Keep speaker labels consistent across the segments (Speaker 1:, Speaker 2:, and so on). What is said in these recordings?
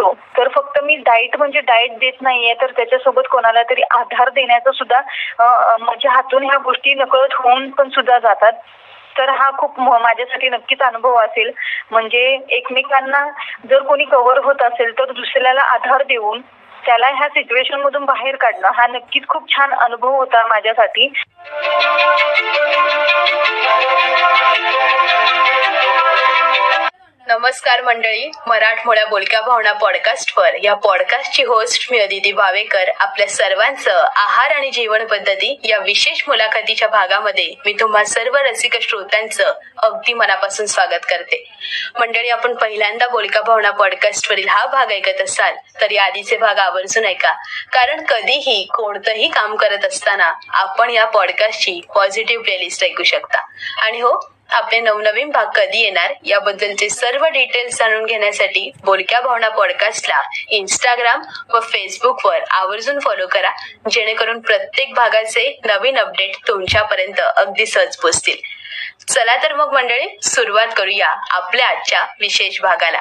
Speaker 1: असतो तर फक्त मी डाएट म्हणजे डाएट देत नाहीये तर त्याच्यासोबत कोणाला तरी आधार देण्याचा सुद्धा माझ्या हातून ह्या गोष्टी नकळत होऊन पण सुद्धा जातात. तर हा खूप माझ्यासाठी नक्कीच अनुभव असेल. म्हणजे एकमेकांना जर कोणी कव्हर होत असेल तर दुसऱ्याला आधार देऊन त्याला ह्या सिच्युएशन मधून बाहेर काढणं हा नक्कीच खूप छान अनुभव होता माझ्यासाठी.
Speaker 2: नमस्कार मंडळी मराठमोळ्या बोलक्या भावना पॉडकास्टवर या पॉडकास्टची होस्ट मी अदिती भावेकर आपल्या सर्वांचं आहार आणि जीवन पद्धती या विशेष मुलाखतीच्या भागामध्ये मी तुम्हा सर्व रसिक श्रोत्यांचं अगदी मनापासून स्वागत करते. मंडळी आपण पहिल्यांदा बोलका भावना पॉडकास्टवरील हा भाग ऐकत असाल तर या आधीचे भाग आवर्जून ऐका. कारण कधीही कोणतंही काम करत असताना आपण या पॉडकास्टची पॉझिटिव्ह प्लेलिस्ट ऐकू शकता. आणि हो आपले नवनवीन भाग कधी येणार याबद्दलचे सर्व डिटेल्स जाणून घेण्यासाठी बोलक्या भावना पॉडकास्टला इंस्टाग्राम व फेसबुकवर आवर्जून फॉलो करा जेणेकरून प्रत्येक भागाचे नवीन अपडेट तुमच्यापर्यंत अगदी सहज पोचतील. चला तर मग मंडळी सुरुवात करूया आपल्या आजच्या विशेष भागाला.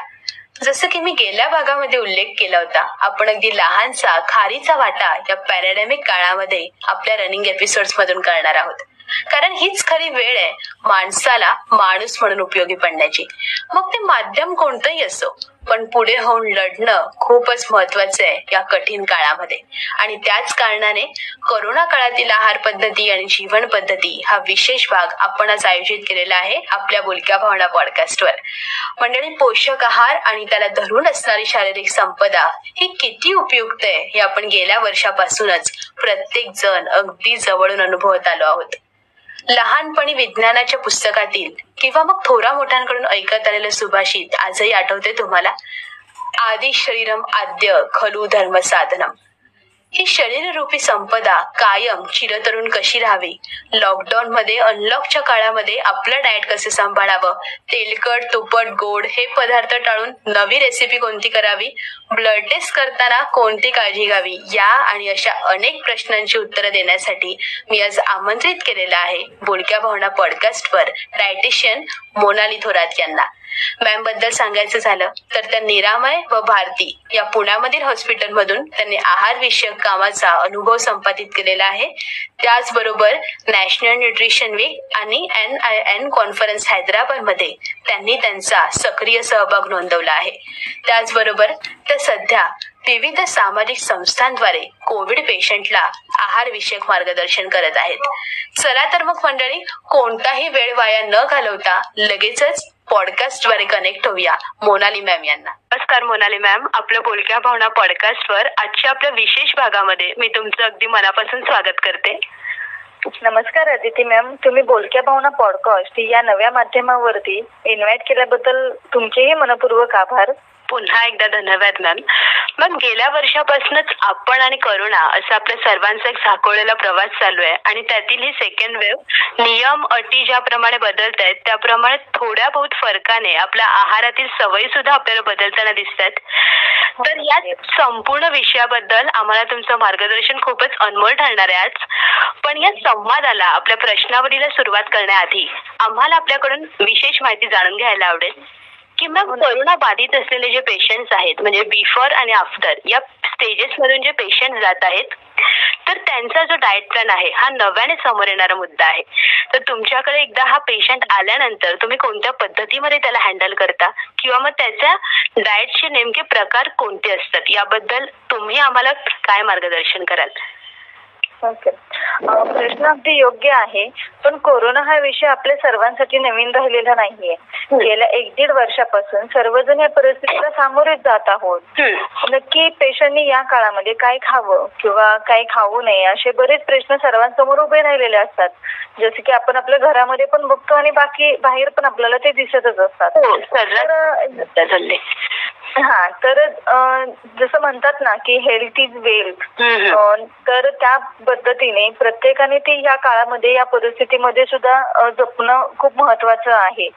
Speaker 2: जसं की मी गेल्या भागामध्ये उल्लेख केला होता आपण अगदी लहानसा खारीचा वाटा या पॅराडेमिक काळामध्ये आपल्या रनिंग एपिसोड्स मधून करणार आहोत. कारण हीच खरी वेळ आहे माणसाला माणूस म्हणून उपयोगी पडण्याची. मग ते माध्यम कोणतंही असो पण पुढे होऊन लढणं खूपच महत्वाचं आहे या कठीण काळामध्ये. आणि त्याच कारणाने कोरोना काळातील आहार पद्धती आणि जीवन पद्धती हा विशेष भाग आपण आज आयोजित केलेला आहे आपल्या बोलक्या भावना पॉडकास्टवर. मंडळी पोषक आहार आणि त्याला धरून असणारी शारीरिक संपदा ही किती उपयुक्त आहे हे आपण गेल्या वर्षापासूनच प्रत्येक जण अगदी जवळून अनुभवत आलो आहोत. लहानपणी विज्ञानाच्या पुस्तकातील किंवा मग थोरा मोठ्यांकडून ऐकत आलेलं सुभाषित आजही आठवते तुम्हाला? आदि शरीरम आद्य खलू धर्म साधनम. ही शरीररूपी संपदा कायम चिरतरुण कशी राहावी? लॉकडाऊन मध्ये अनलॉकच्या काळामध्ये आपलं डाएट कसं सांभाळावं? तेलकट तुपट गोड हे पदार्थ टाळून नवी रेसिपी कोणती करावी? ब्लड टेस्ट करताना कोणती काळजी घ्यावी? या आणि अशा अनेक प्रश्नांची उत्तरं देण्यासाठी मी आज आमंत्रित केलेलं आहे. बोलक्या भावना पॉडकास्टवर डायटिशियन मोनाली थोरात यांना. मॅमबद्दल सांगायचं झालं तर त्या निरामय व भारती या पुण्यामधील हॉस्पिटलमधून त्यांनी आहार विषयक कामाचा अनुभव संपादित केलेला आहे. त्याचबरोबर नॅशनल न्यूट्रिशन वीक आणि एन आय एन कॉन्फरन्स हैदराबादमध्ये त्यांनी त्यांचा सक्रिय सहभाग नोंदवला आहे. त्याचबरोबर त्या सध्या विविध सामाजिक संस्थांद्वारे कोविड पेशंटला आहार विषयक मार्गदर्शन करत आहेत. चला तर मग मंडळी कोणताही वेळ वाया न घालवता लगेचच पॉडकास्टद्वारे कनेक्ट होऊया मोनाली मॅम यांना. नमस्कार मोनाली मॅम आपल्या बोलक्या भावना पॉडकास्ट वर आजच्या आपल्या विशेष भागामध्ये मी तुमचं अगदी मनापासून स्वागत करते.
Speaker 1: नमस्कार अदिती मॅम तुम्ही बोलक्या भावना पॉडकास्ट या नव्या माध्यमावरती इन्व्हाइट केल्याबद्दल तुमचेही मनपूर्वक आभार.
Speaker 2: पुन्हा एकदा धन्यवाद मॅम मग गेल्या वर्षापासूनच आपण आणि करुणा असं आपल्या सर्वांचा एक साकोळलेला प्रवास चालू आहे आणि त्यातील ही सेकंड वेव्ह नियम अटी ज्याप्रमाणे बदलत आहेत त्याप्रमाणे थोड्या बहुत फरकाने आपल्या आहारातील सवयी सुद्धा आपल्याला बदलताना दिसतात. तर या संपूर्ण विषयाबद्दल आम्हाला तुमचं मार्गदर्शन खूपच अनमोल ठरणार आहे आज. पण या संवादाला आपल्या प्रश्नावलीला सुरुवात करण्याआधी आम्हाला आपल्याकडून विशेष माहिती जाणून घ्यायला आवडेल. की मग कोरोना बाधित असलेले जे पेशंट्स आहेत म्हणजे बिफोर आणि आफ्टर या स्टेजेस मधून जे पेशंट जात आहेत तर त्यांचा जो डाएट प्लॅन आहे हा नव्याने समोर येणारा मुद्दा आहे. तर तुमच्याकडे एकदा हा पेशंट आल्यानंतर तुम्ही कोणत्या पद्धतीमध्ये त्याला हँडल करता? किंवा मग त्याच्या डाएटचे नेमके प्रकार कोणते असतात? याबद्दल तुम्ही आम्हाला काय मार्गदर्शन कराल?
Speaker 1: ओके प्रश्न अगदी योग्य आहे पण कोरोना हा विषय आपल्या सर्वांसाठी नवीन राहिलेला नाहीये. गेल्या एक दीड वर्षापासून सर्वजण या परिस्थितीला सामोरे जात आहोत. नक्की पेशंटनी या काळामध्ये काय खावं किंवा काय खाऊ नये असे बरेच प्रश्न सर्वांसमोर उभे राहिलेले असतात. जसे की आपण आपल्या घरामध्ये पण बघतो आणि बाकी बाहेर पण आपल्याला ते दिसतच असतात.
Speaker 2: हो,
Speaker 1: तर जसं म्हणतात ना की हेल्थ इज वेल्थ तर त्या पद्धतीने प्रत्येकाने ते या काळामध्ये या परिस्थितीमध्ये सुद्धा जपणं खूप महत्वाचं आहे.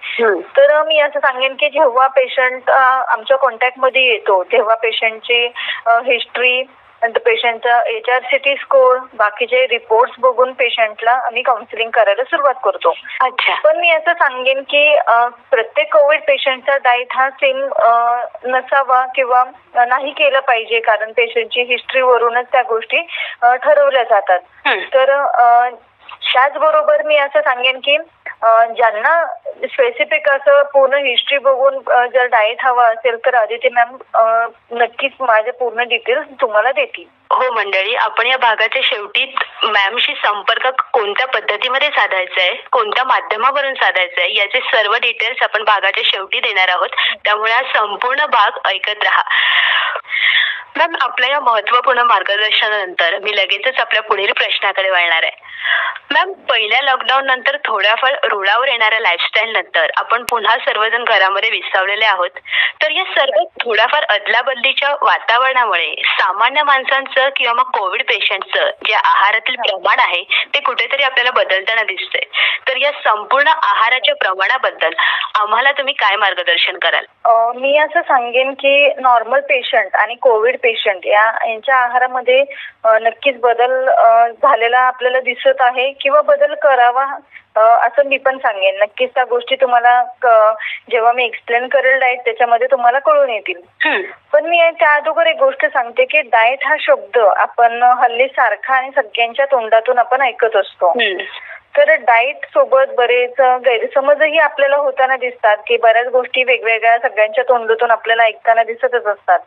Speaker 1: तर मी असं सांगेन की जेव्हा पेशंट आमच्या कॉन्टॅक्टमध्ये येतो तेव्हा पेशंटची हिस्ट्री नंतर पेशंटचा H R C T score बाकीचे रिपोर्ट्स बघून पेशंटला आम्ही काउन्सिलिंग करायला सुरुवात करतो.
Speaker 3: अच्छा.
Speaker 1: पण मी असं सांगेन की प्रत्येक कोविड पेशंटचा डाएट हा सेम नसावा किंवा नाही केलं पाहिजे कारण पेशंटची हिस्ट्रीवरूनच त्या गोष्टी ठरवल्या जातात. तर त्याचबरोबर मी असं सांगेन की ज्यांना स्पेसिफिक असं पूर्ण हिस्ट्री बघून जर डाएट हवा असेल तर आदिती मॅम नक्कीच माझे पूर्ण डिटेल्स तुम्हाला देतील.
Speaker 3: हो मंडळी आपण या भागाच्या शेवटी मॅमशी संपर्क कोणत्या पद्धतीमध्ये साधायचा आहे कोणत्या माध्यमावरून साधायचा आहे याचे सर्व डिटेल्स आपण भागाच्या शेवटी देणार आहोत. त्यामुळे हा संपूर्ण भाग ऐकत राहा. मॅम आपल्या या महत्त्वपूर्ण मार्गदर्शनानंतर मी लगेचच आपल्या पुढील प्रश्नाकडे वळणार आहे. मॅम पहिल्या लॉकडाऊन नंतर थोड्याफार रुळावर येणाऱ्या लाईफस्टाईल नंतर आपण पुन्हा सर्वजण घरामध्ये विसावलेले आहोत. तर या सर्व थोड्याफार अदलाबदलीच्या वातावरणामुळे सामान्य माणसांचं किंवा मग कोविड पेशंटचं जे आहारातील प्रमाण आहे ते कुठेतरी आपल्याला बदलताना दिसतंय. तर या संपूर्ण आहाराच्या प्रमाणाबद्दल आम्हाला तुम्ही काय मार्गदर्शन कराल?
Speaker 1: मी असं सांगेन की नॉर्मल पेशंट आणि कोविड पेशंट या यांच्या आहारामध्ये नक्कीच बदल झालेला आपल्याला दिसत आहे किंवा बदल करावा असं मी पण सांगेन. नक्कीच त्या गोष्टी तुम्हाला जेव्हा मी एक्सप्लेन करेल डाएट त्याच्यामध्ये तुम्हाला कळून येतील. पण मी त्या अगोदर एक गोष्ट सांगते की डाएट हा शब्द आपण हल्ली सारखा आणि सगळ्यांच्या तोंडातून आपण ऐकत असतो. तर डाएट सोबत बरेच गैरसमजही आपल्याला होताना दिसतात की बऱ्याच गोष्टी वेगवेगळ्या सगळ्यांच्या तोंडातून आपल्याला ऐकताना दिसतच असतात.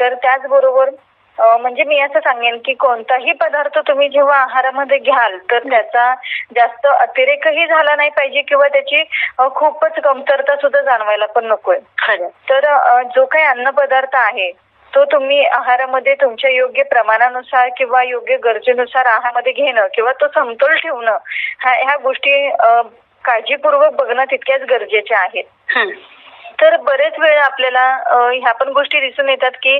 Speaker 1: तर त्याचबरोबर म्हणजे मी असं सांगेन की कोणताही पदार्थ तुम्ही जेव्हा आहारामध्ये घ्याल तर त्याचा जास्त अतिरेकही झाला नाही पाहिजे किंवा त्याची खूपच कमतरता सुद्धा जाणवायला पण नकोय. तर जो काही अन्नपदार्थ आहे तो तुम्ही आहारामध्ये तुमच्या योग्य प्रमाणानुसार किंवा योग्य गरजेनुसार आहारामध्ये घेणं किंवा तो समतोल ठेवणं ह्या ह्या गोष्टी काळजीपूर्वक बघणं तितक्याच गरजेच्या आहेत. तर बरेच वेळ आपल्याला ह्या पण गोष्टी दिसून येतात की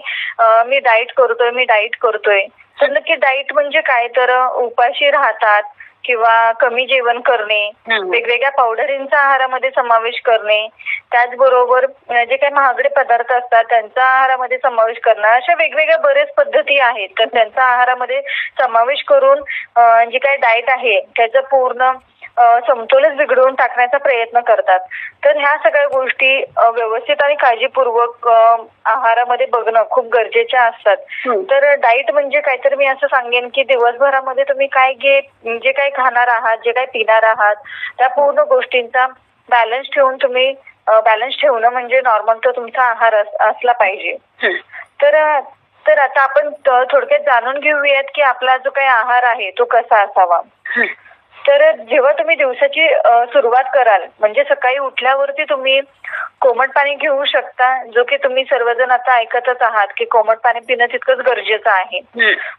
Speaker 1: मी डाईट करतोय मी डाईट करतोय. तर नक्की डाईट म्हणजे काय? तर उपाशी राहतात किंवा कमी जेवण करणे. वेगवेगळ्या पावडरींचा आहारामध्ये समावेश करणे त्याचबरोबर जे काही महागडे पदार्थ असतात त्यांचा आहारामध्ये समावेश करणं अशा वेगवेगळ्या बरेच पद्धती आहेत तर त्यांचा आहारामध्ये समावेश करून जे काही डाएट आहे त्याचं पूर्ण समतोलच बिघडवून टाकण्याचा प्रयत्न करतात तर ह्या सगळ्या गोष्टी व्यवस्थित आणि काळजीपूर्वक आहारामध्ये बघणं खूप गरजेच्या असतात. तर डाईट म्हणजे काय तर मी असं सांगेन की दिवसभरामध्ये तुम्ही काय घे जे काही खाणार आहात जे काही पिणार आहात त्या पूर्ण गोष्टींचा बॅलन्स ठेवून तुम्ही बॅलन्स ठेवणं म्हणजे नॉर्मल तो तुमचा आहार अस- असला पाहिजे. तर तर आता आपण थोडक्यात जाणून घेऊयात की आपला जो काही आहार आहे तो कसा असावा. तर जेव्हा तुम्ही दिवसाची सुरुवात कराल म्हणजे सकाळी उठल्यावरती तुम्ही कोमट पाणी घेऊ शकता जो की तुम्ही सर्वजण आता ऐकतच आहात की कोमट पाणी पिणं तितकंच गरजेचं आहे.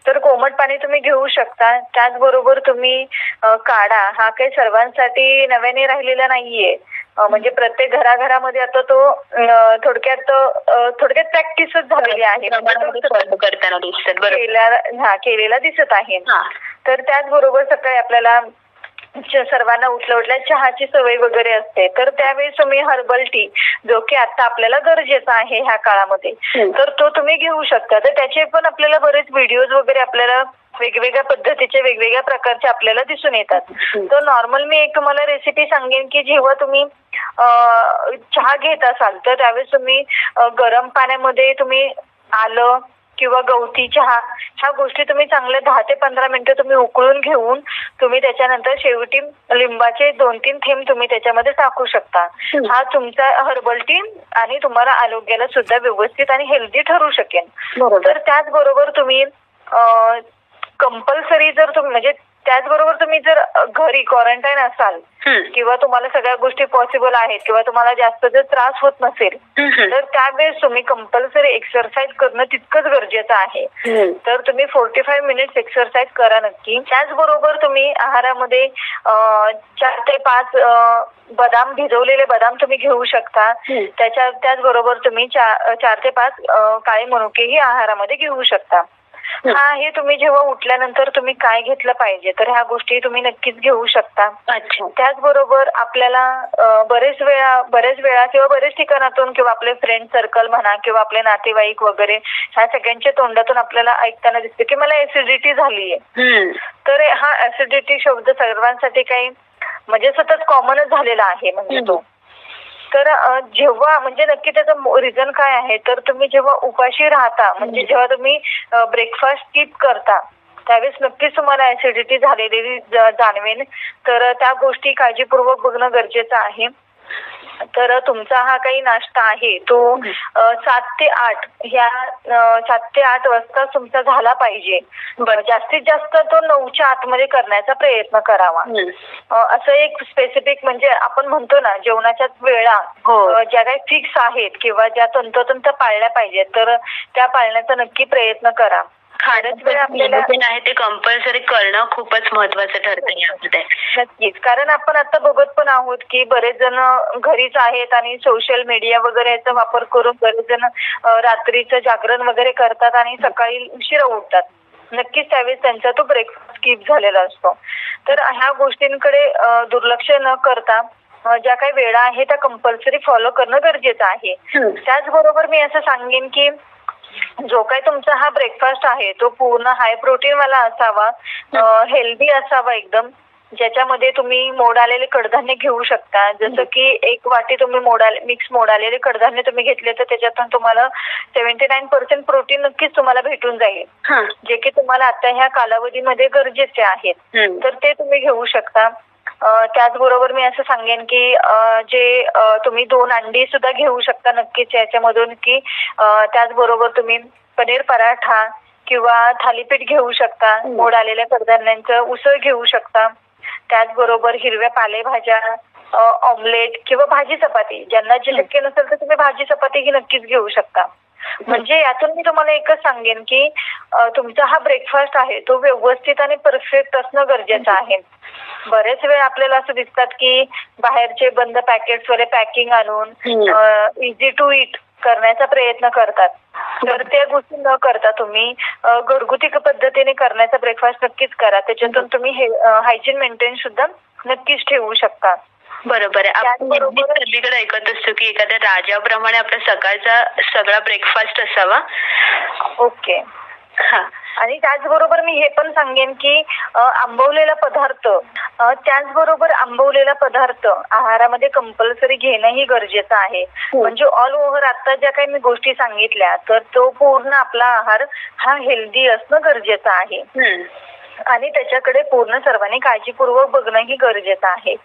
Speaker 1: तर कोमट पाणी तुम्ही घेऊ शकता त्याचबरोबर तुम्ही काढा हा काही सर्वांसाठी नव्याने राहिलेला नाहीये. म्हणजे प्रत्येक घराघरामध्ये आता तो थोडक्यात थोडक्यात प्रॅक्टिसच झालेली आहे. केलेला दिसत आहे. तर त्याचबरोबर सकाळी आपल्याला सर्वांना उठल्या उठल्या चहाची सवय वगैरे असते तर त्यावेळेस तुम्ही हर्बल टी जो की आता आपल्याला गरजेचा आहे ह्या काळामध्ये. तर तो तुम्ही घेऊ शकता तर त्याचे पण आपल्याला बरेच व्हिडिओज वगैरे आपल्याला वेगवेगळ्या पद्धतीचे वेगवेगळ्या प्रकारचे आपल्याला दिसून येतात. तर नॉर्मल मी एक तुम्हाला रेसिपी सांगेन की जेव्हा तुम्ही चहा घेत असाल तर त्यावेळेस तुम्ही गरम पाण्यामध्ये तुम्ही आलं किंवा गवती चहा ह्या गोष्टी तुम्ही चांगल्या दहा ते पंधरा मिनिटं तुम्ही उकळून घेऊन तुम्ही त्याच्यानंतर शेवटी लिंबाचे दोन तीन थेंब तुम्ही त्याच्यामध्ये टाकू शकता. हा तुमचा हर्बल टी आणि तुम्हाला आरोग्याला सुद्धा व्यवस्थित आणि हेल्दी ठरू शकेल.
Speaker 3: बरोबर.
Speaker 1: तर त्याचबरोबर तुम्ही कंपल्सरी जर तुम्ही म्हणजे त्याचबरोबर तुम्ही जर घरी क्वारंटाईन असाल. किंवा तुम्हाला सगळ्या गोष्टी पॉसिबल आहेत किंवा तुम्हाला जास्त जर त्रास होत नसेल. तर त्यावेळेस तुम्ही कंपल्सरी एक्सरसाइज करणं तितकंच गरजेचं आहे. तर तुम्ही फोर्टी फाईव्ह मिनिट्स एक्सरसाइज करा नक्की त्याचबरोबर तुम्ही आहारामध्ये चार ते पाच बदाम भिजवलेले बदाम तुम्ही घेऊ शकता. त्याच्या त्याचबरोबर तुम्ही चार ते पाच काळे मनुकेही आहारामध्ये घेऊ शकता हा. हे तुम्ही जेव्हा उठल्यानंतर तुम्ही काय घेतलं पाहिजे तर ह्या गोष्टी तुम्ही नक्कीच घेऊ शकता. त्याचबरोबर आपल्याला बरेच वेळा बरेच वेळा किंवा बरेच ठिकाणातून किंवा आपले फ्रेंड सर्कल म्हणा किंवा आपले नातेवाईक वगैरे ह्या सगळ्यांच्या तोंडातून आपल्याला ऐकताना दिसते की मला ऍसिडिटी झालीये. तर हा ऍसिडिटी शब्द सर्वांसाठी काही म्हणजे सतत कॉमनच झालेला आहे म्हणजे तो. तर जेव्हा म्हणजे नक्की त्याचं रिझन काय आहे तर तुम्ही जेव्हा उपाशी राहता म्हणजे जेव्हा तुम्ही ब्रेकफास्ट स्किप करता त्यावेळेस नक्कीच तुम्हाला ऍसिडिटी झालेली जाणवेल तर त्या गोष्टी काळजीपूर्वक बघणं गरजेचं आहे. तर तुमचा हा काही नाश्ता आहे तो सात ते आठ ह्या सात ते आठ वाजता तुमचा झाला पाहिजे
Speaker 3: बरं.
Speaker 1: जास्तीत जास्त तो नऊच्या आतमध्ये करण्याचा प्रयत्न करावा असं एक स्पेसिफिक म्हणजे आपण म्हणतो ना जेवणाच्या वेळा
Speaker 3: हो.
Speaker 1: ज्या काही फिक्स आहेत किंवा ज्या तंतोतंत पाळल्या पाहिजेत तर त्या पाळण्याचा नक्की प्रयत्न करा बरेच वेळ आपल्याला
Speaker 3: आहे ते कंपल्सरी करणं खूपच महत्वाचं ठरतं यामध्ये.
Speaker 1: नक्कीच. कारण आपण आता बघत पण आहोत की बरेच जण घरीच आहेत आणि सोशल मीडिया वगैरे याचा वापर करून बरेच जण रात्रीचं जागरण वगैरे करतात आणि सकाळी उशिरा उठतात. नक्कीच त्यावेळेस त्यांचा तो ब्रेकफास्ट स्किप झालेला असतो. तर ह्या गोष्टींकडे दुर्लक्ष न करता ज्या काही वेळा आहे त्या कंपल्सरी फॉलो करणं गरजेचं आहे. त्याचबरोबर मी असं सांगेन की जो काही तुमचा हा ब्रेकफास्ट आहे तो पूर्ण हाय प्रोटीन वाला असावा हेल्दी असावा एकदम. ज्याच्यामध्ये तुम्ही मोड आलेले कडधान्य घेऊ शकता. जसं की एक वाटी तुम्ही मोड मिक्स मोड आलेले कडधान्य तुम्ही घेतले तर त्याच्यातून तुम्हाला सेव्हन्टी नाईन पर्सेंट प्रोटीन नक्कीच तुम्हाला भेटून जाईल. जे की तुम्हाला आता ह्या कालावधीमध्ये गरजेचे आहेत. तर ते तुम्ही घेऊ शकता. त्याचबरोबर मी असं सांगेन की जे तुम्ही दोन अंडी सुद्धा घेऊ शकता नक्कीच याच्यामधून की त्याचबरोबर तुम्ही पनीर पराठा किंवा थालीपीठ घेऊ शकता
Speaker 3: हम्म.
Speaker 1: मोड आलेल्या कडधान्यांचं उसळ घेऊ शकता. त्याचबरोबर हिरव्या पालेभाज्या ऑमलेट किंवा भाजी चपाती. ज्यांना जे शक्य नसेल तर तुम्ही भाजी चपाती ही नक्कीच घेऊ शकता. म्हणजे यातून मी तुम्हाला एकच सांगेन की तुमचा हा ब्रेकफास्ट आहे तो व्यवस्थित आणि परफेक्ट असणं गरजेचं आहे. बरेच वेळ आपल्याला असं दिसतात की बाहेरचे बंद पॅकेट्स वाले पॅकिंग आणून. इझी टू इट करण्याचा प्रयत्न करतात. तर त्या गोष्टी न करता तुम्ही घरगुती पद्धतीने करण्याचा ब्रेकफास्ट नक्कीच करा. त्याच्यातून तुम्ही हायजीन मेंटेन सुद्धा नक्कीच ठेवू शकता.
Speaker 3: बरोबर आहे. आपण नेहमीच सगळीकडे ऐकत असतो की एखाद्या राजाप्रमाणे आपला सकाळचा सगळा ब्रेकफास्ट असावा.
Speaker 1: ओके.
Speaker 3: हा.
Speaker 1: आणि त्याचबरोबर मी हे पण सांगेन की आंबवलेला पदार्थ त्याचबरोबर आंबवलेला पदार्थ आहारामध्ये कंपल्सरी घेणंही गरजेचं आहे. म्हणजे ऑल ओव्हर आता ज्या काही मी गोष्टी सांगितल्या तर तो पूर्ण आपला आहार हा हेल्दी असणं गरजेचं आहे. आणि त्याच्याकडे पूर्ण सर्वांनी काळजीपूर्वक बघणंही गरजेचं आहे.